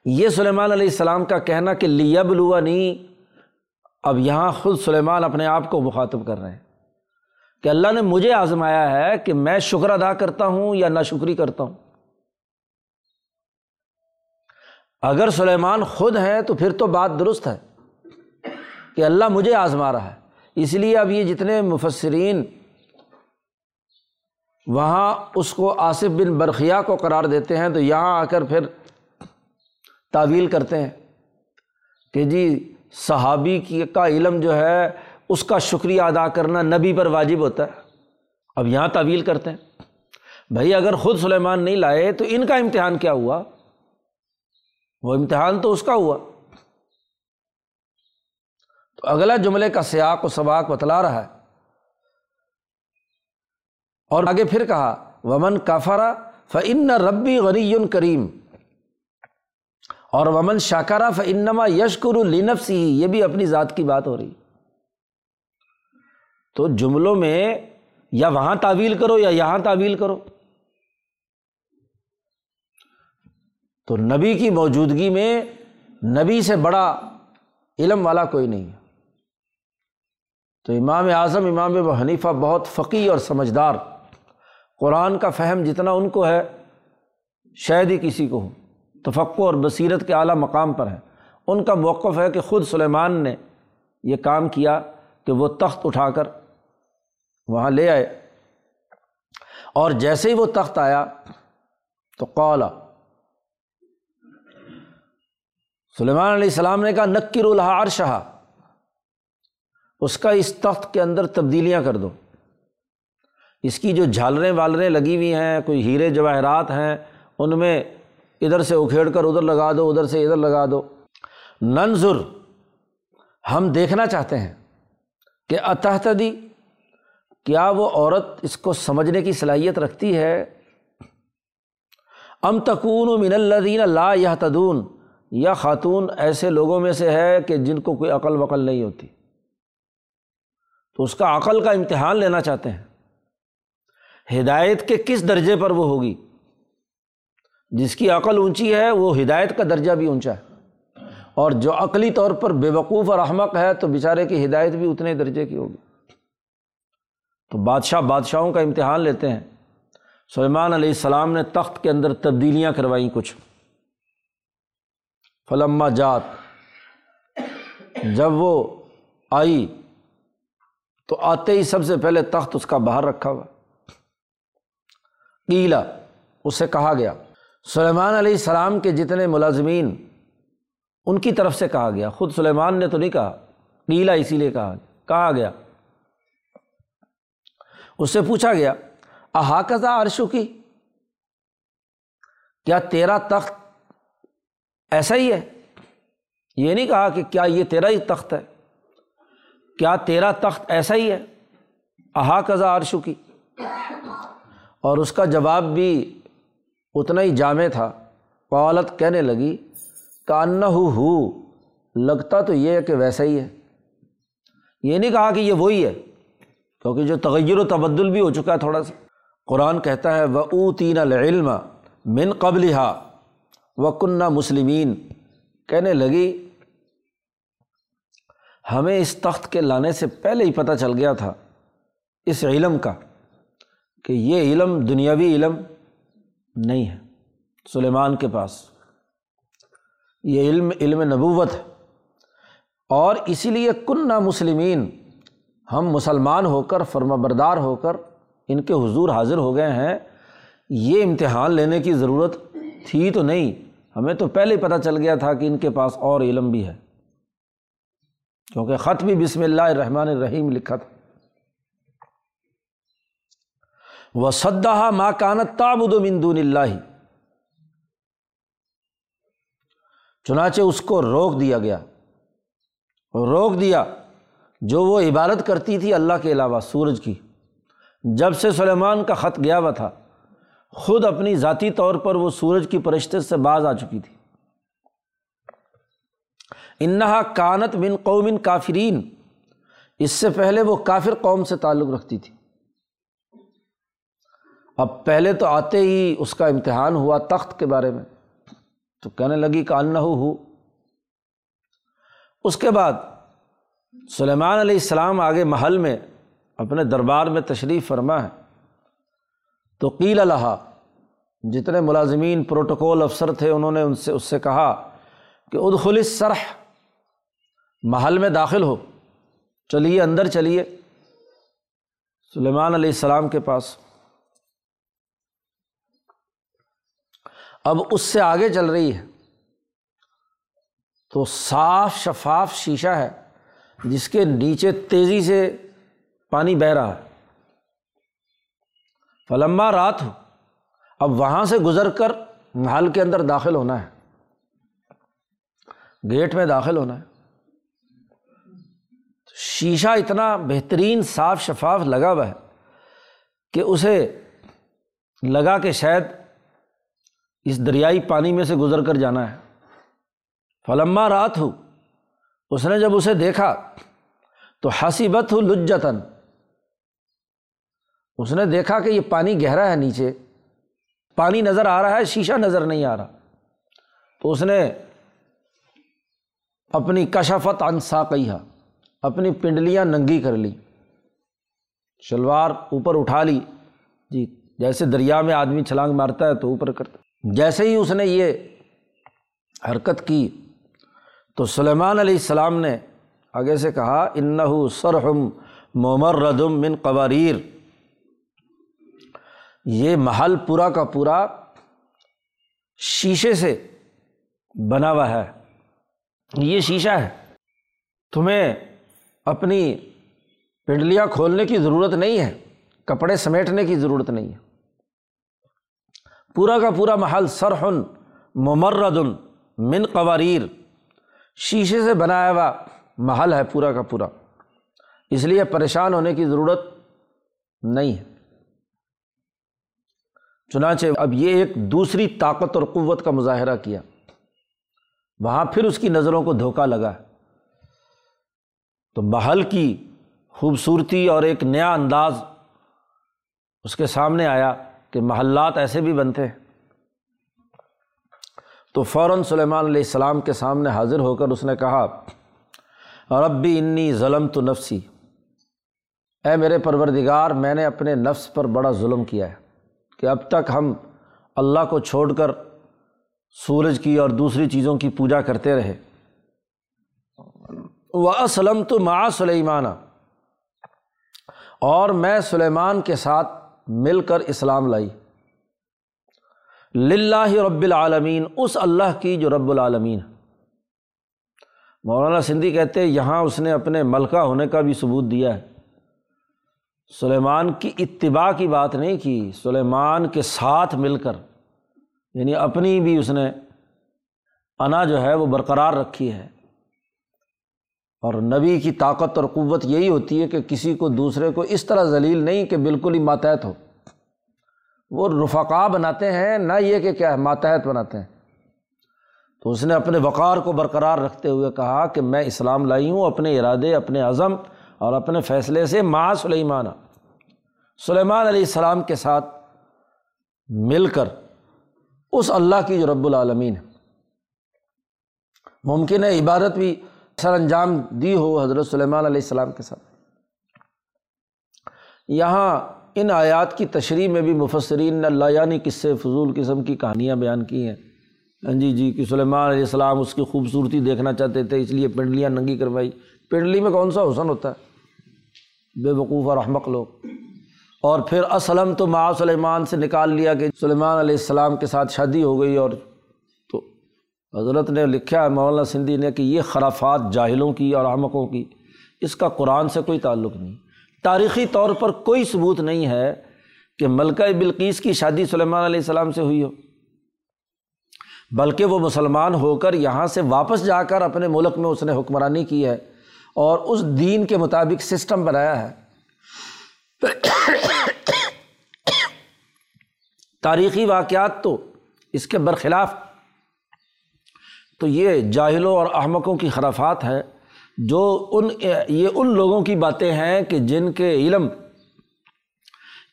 یہ سلیمان علیہ السلام کا کہنا کہ لیب لوا نہیں اب یہاں خود سلیمان اپنے آپ کو مخاطب کر رہے ہیں۔ کہ اللہ نے مجھے آزمایا ہے کہ میں شکر ادا کرتا ہوں یا نہ شکری کرتا ہوں۔ اگر سلیمان خود ہیں تو پھر تو بات درست ہے کہ اللہ مجھے آزما رہا ہے۔ اس لیے اب یہ جتنے مفسرین وہاں اس کو آصف بن برقیہ کو قرار دیتے ہیں تو یہاں آ کر پھر تعویل کرتے ہیں کہ جی صحابی کی کا علم جو ہے اس کا شکریہ ادا کرنا نبی پر واجب ہوتا ہے۔ اب یہاں تعویل کرتے ہیں۔ بھائی اگر خود سلیمان نہیں لائے تو ان کا امتحان کیا ہوا؟ وہ امتحان تو اس کا ہوا۔ تو اگلا جملے کا سیاق و سباق بتلا رہا ہے۔ اور آگے پھر کہا، ومن کافرا فن ربی غنی کریم اور ومن شاکارا فنما یشکر النف سی یہ بھی اپنی ذات کی بات ہو رہی۔ تو جملوں میں یا وہاں تعویل کرو یا یہاں تعویل کرو۔ تو نبی کی موجودگی میں نبی سے بڑا علم والا کوئی نہیں ہے۔ تو امام اعظم، امام و حنیفہ بہت فقی اور سمجھدار۔ قرآن کا فہم جتنا ان کو ہے، شاید ہی کسی کو ہو۔ تفقع اور بصیرت کے اعلیٰ مقام پر ہے۔ ان کا موقف ہے کہ خود سلیمان نے یہ کام کیا کہ وہ تخت اٹھا کر وہاں لے آئے۔ اور جیسے ہی وہ تخت آیا تو قولا سلیمان علیہ السلام نے کہا نکر الحار شاہ اس کا اس تخت کے اندر تبدیلیاں کر دو۔ اس کی جو جھالریں والریں لگی ہوئی ہیں، کوئی ہیرے جواہرات ہیں، ان میں ادھر سے اکھیڑ کر ادھر لگا دو، ادھر سے ادھر لگا دو۔ ننظر، ہم دیکھنا چاہتے ہیں کہ اتحتدی، کیا وہ عورت اس کو سمجھنے کی صلاحیت رکھتی ہے؟ ام تکون من الدین لا یا تدون یا خاتون ایسے لوگوں میں سے ہے کہ جن کو کوئی عقل وقل نہیں ہوتی۔ تو اس کا عقل کا امتحان لینا چاہتے ہیں۔ ہدایت کے کس درجے پر وہ ہوگی؟ جس کی عقل اونچی ہے، وہ ہدایت کا درجہ بھی اونچا ہے۔ اور جو عقلی طور پر بے وقوف اور احمق ہے، تو بیچارے کی ہدایت بھی اتنے درجے کی ہوگی۔ تو بادشاہ بادشاہوں کا امتحان لیتے ہیں۔ سلیمان علیہ السلام نے تخت کے اندر تبدیلیاں کروائیں کچھ۔ فلما جات۔ جب وہ آئی تو آتے ہی سب سے پہلے تخت اس کا باہر رکھا ہوا۔ قیلا اس سے کہا گیا، سلیمان علیہ السلام کے جتنے ملازمین، ان کی طرف سے کہا گیا۔ خود سلیمان نے تو نہیں کہا قیلا اسی لیے کہا کہا گیا۔ اس سے پوچھا گیا احاقہ عرشو کی؟ کیا تیرا تخت ایسا ہی ہے۔ یہ نہیں کہا کہ کیا یہ تیرا ہی تخت ہے۔ کیا تیرا تخت ایسا ہی ہے۔ احاقہ عرشو کی۔ اور اس کا جواب بھی اتنا ہی جامع تھا۔ قالت کہنے لگی کان ہو۔ لگتا تو یہ ہے کہ ویسا ہی ہے۔ یہ نہیں کہا کہ یہ وہی ہے، کیونکہ جو تغیر و تبدل بھی ہو چکا ہے تھوڑا سا۔ قرآن کہتا ہے وہ او تین العلم من قبل ہا و مسلمین کہنے لگی، ہمیں اس تخت کے لانے سے پہلے ہی پتہ چل گیا تھا، اس علم کا، کہ یہ علم دنیاوی علم نہیں ہے، سلیمان کے پاس۔ یہ علم علم نبوت ہے۔ اور اسی لیے کنہ مسلمین ہم مسلمان ہو کر، فرما بردار ہو کر، ان کے حضور حاضر ہو گئے ہیں۔ یہ امتحان لینے کی ضرورت تھی تو نہیں، ہمیں تو پہلے ہی پتہ چل گیا تھا کہ ان کے پاس اور علم بھی ہے۔ کیونکہ خط بھی بسم اللہ الرحمٰن الرحیم لکھا تھا۔ وہ سدا ماں کانت تابد مندون اللہ چنانچہ اس کو روک دیا گیا۔ روک دیا جو وہ عبادت کرتی تھی اللہ کے علاوہ، سورج کی۔ جب سے سلیمان کا خط گیا ہوا تھا خود اپنی ذاتی طور پر وہ سورج کی پرشتے سے باز آ چکی تھی۔ انہا کانت بن قوم کافرین۔ اس سے پہلے وہ کافر قوم سے تعلق رکھتی تھی۔ اب پہلے تو آتے ہی اس کا امتحان ہوا تخت کے بارے میں۔ تو کہنے لگی کہ ہو۔ اس کے بعد سلیمان علیہ السلام آگے محل میں اپنے دربار میں تشریف فرما ہے۔ تو قیل اللہ جتنے ملازمین پروٹوکول افسر تھے انہوں نے ان سے اس سے کہا کہ ادخل سرح محل میں داخل ہو۔ چلیے، اندر چلیے۔ سلیمان علیہ السلام کے پاس۔ اب اس سے آگے چل رہی ہے۔ تو صاف شفاف شیشہ ہے، جس کے نیچے تیزی سے پانی بہہ رہا ہے۔ فلما رات ہو، اب وہاں سے گزر کر محل کے اندر داخل ہونا ہے۔ گیٹ میں داخل ہونا ہے۔ شیشہ اتنا بہترین صاف شفاف لگا ہوا ہے کہ اسے لگا کہ شاید اس دریائی پانی میں سے گزر کر جانا ہے۔ فلما رات ہو، اس نے جب اسے دیکھا تو حسیبت ہو لجتن اس نے دیکھا کہ یہ پانی گہرا ہے نیچے۔ پانی نظر آ رہا ہے، شیشہ نظر نہیں آ رہا۔ تو اس نے اپنی کشفت انسا کہا اپنی پنڈلیاں ننگی کر لی شلوار اوپر اٹھا لی۔ جی جیسے دریا میں آدمی چھلانگ مارتا ہے تو اوپر کرتا۔ جیسے ہی اس نے یہ حرکت کی، تو سلیمان علیہ السلام نے آگے سے کہا انّ سرحم مومر ردم من قواریر یہ محل پورا کا پورا شیشے سے بنا ہوا ہے۔ یہ شیشہ ہے۔ تمہیں اپنی پنڈلیاں کھولنے کی ضرورت نہیں ہے، کپڑے سمیٹنے کی ضرورت نہیں ہے۔ پورا کا پورا محل سرحن ممرد من قواریر، شیشے سے بنایا ہوا محل ہے پورا کا پورا۔ اس لیے پریشان ہونے کی ضرورت نہیں ہے۔ چنانچہ اب یہ ایک دوسری طاقت اور قوت کا مظاہرہ کیا۔ وہاں پھر اس کی نظروں کو دھوکہ لگا۔ تو محل کی خوبصورتی اور ایک نیا انداز اس کے سامنے آیا کہ محلات ایسے بھی بنتے ہیں۔ تو فوراً سلیمان علیہ السلام کے سامنے حاضر ہو کر اس نے کہا، ربی انی ظلم تو نفسی۔ اے میرے پروردگار، میں نے اپنے نفس پر بڑا ظلم کیا ہے۔ کہ اب تک ہم اللہ کو چھوڑ کر سورج کی اور دوسری چیزوں کی پوجا کرتے رہے۔ وہ اسلم تو مع سلیمانہ اور میں سلیمان کے ساتھ مل کر اسلام لائی۔ للہ رب العالمین اس اللہ کی جو رب العالمین۔ مولانا سندھی کہتے یہاں اس نے اپنے ملکہ ہونے کا بھی ثبوت دیا ہے۔ سلیمان کی اتباع کی بات نہیں کی، سلیمان کے ساتھ مل کر یعنی اپنی بھی اس نے انا جو ہے وہ برقرار رکھی ہے۔ اور نبی کی طاقت اور قوت یہی ہوتی ہے کہ کسی کو دوسرے کو اس طرح ذلیل نہیں کہ بالکل ہی ماتحت ہو۔ وہ رفقا بناتے ہیں، نہ یہ کہ کیا ہے، ماتحت بناتے ہیں۔ تو اس نے اپنے وقار کو برقرار رکھتے ہوئے کہا کہ میں اسلام لائی ہوں، اپنے ارادے، اپنے عزم اور اپنے فیصلے سے ماں سلیمان سلیمان علیہ السلام کے ساتھ مل کر اس اللہ کی جو رب العالمین ہے۔ ممکن ہے عبادت بھی سر انجام دی ہو حضرت سلیمان علیہ السلام کے ساتھ۔ یہاں ان آیات کی تشریح میں بھی مفسرین نے اللہ یعنی قصے، فضول قسم کی کہانیاں بیان کی ہیں۔ ہاں جی جی کہ سلیمان علیہ السلام اس کی خوبصورتی دیکھنا چاہتے تھے، اس لیے پنڈلیاں ننگی کروائی۔ پنڈلی میں کون سا حسن ہوتا ہے؟ بے وقوف اور احمق لوگ۔ اور پھر اسلم تو ماں سلیمان سے نکال لیا کہ سلیمان علیہ السلام کے ساتھ شادی ہو گئی اور تو حضرت نے لکھا ہے، مولانا سندھی نے کہ یہ خرافات جاہلوں کی اور احمقوں کی، اس کا قرآن سے کوئی تعلق نہیں۔ تاریخی طور پر کوئی ثبوت نہیں ہے کہ ملکہ بلقیس کی شادی سلیمان علیہ السلام سے ہوئی ہو۔ بلکہ وہ مسلمان ہو کر یہاں سے واپس جا کر اپنے ملک میں اس نے حکمرانی کی ہے۔ اور اس دین کے مطابق سسٹم بنایا ہے۔ تاریخی واقعات تو اس کے برخلاف۔ تو یہ جاہلوں اور احمقوں کی خرافات ہے جو ان، یہ ان لوگوں کی باتیں ہیں کہ جن کے علم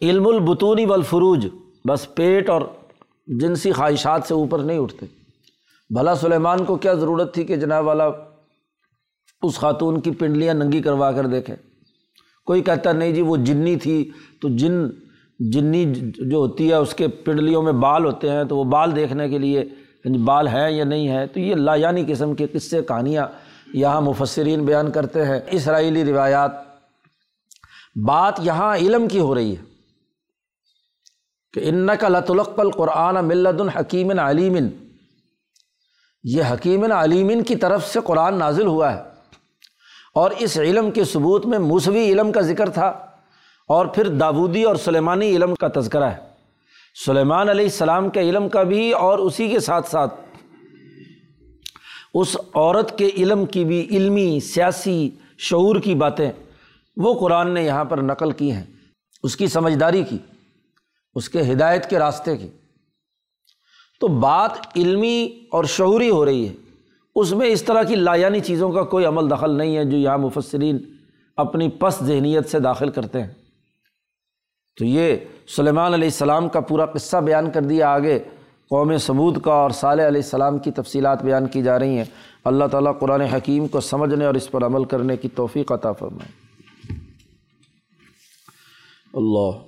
علم البتونی والفروج، بس پیٹ اور جنسی خواہشات سے اوپر نہیں اٹھتے۔ بھلا سلیمان کو کیا ضرورت تھی کہ جناب والا اس خاتون کی پنڈلیاں ننگی کروا کر دیکھے کوئی کہتا نہیں جی وہ جنی تھی۔ تو جن، جنی جو ہوتی ہے، اس کے پنڈلیوں میں بال ہوتے ہیں، تو وہ بال دیکھنے کے لیے یعنی بال ہے یا نہیں ہے، تو یہ لا یعنی قسم کے قصے، کہانیاں یہاں مفسرین بیان کرتے ہیں۔ اسرائیلی روایات، بات یہاں علم کی ہو رہی ہے کہ ان کا لطلق القرآن ملد الحکیم علیمن یہ حکیم علیمن کی طرف سے قرآن نازل ہوا ہے۔ اور اس علم کے ثبوت میں موسوی علم کا ذکر تھا اور پھر داودی اور سلیمانی علم کا تذکرہ ہے۔ سلیمان علیہ السلام کے علم کا بھی اور اسی کے ساتھ ساتھ اس عورت کے علم کی بھی علمی، سیاسی شعور کی باتیں وہ قرآن نے یہاں پر نقل کی ہیں۔ اس کی سمجھداری کی، اس کے ہدایت کے راستے کی۔ تو بات علمی اور شعوری ہو رہی ہے۔ اس میں اس طرح کی لایانی چیزوں کا کوئی عمل دخل نہیں ہے جو یہاں مفسرین اپنی پس ذہنیت سے داخل کرتے ہیں۔ تو یہ سلیمان علیہ السلام کا پورا قصہ بیان کر دیا، آگے قوم ثبوت کا اور صالح علیہ السلام کی تفصیلات بیان کی جا رہی ہیں۔ اللہ تعالیٰ قرآن حکیم کو سمجھنے اور اس پر عمل کرنے کی توفیق عطا فرمائے۔ اللہ۔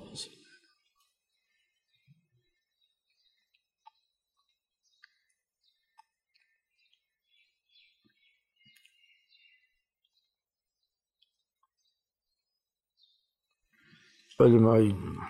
اجمعین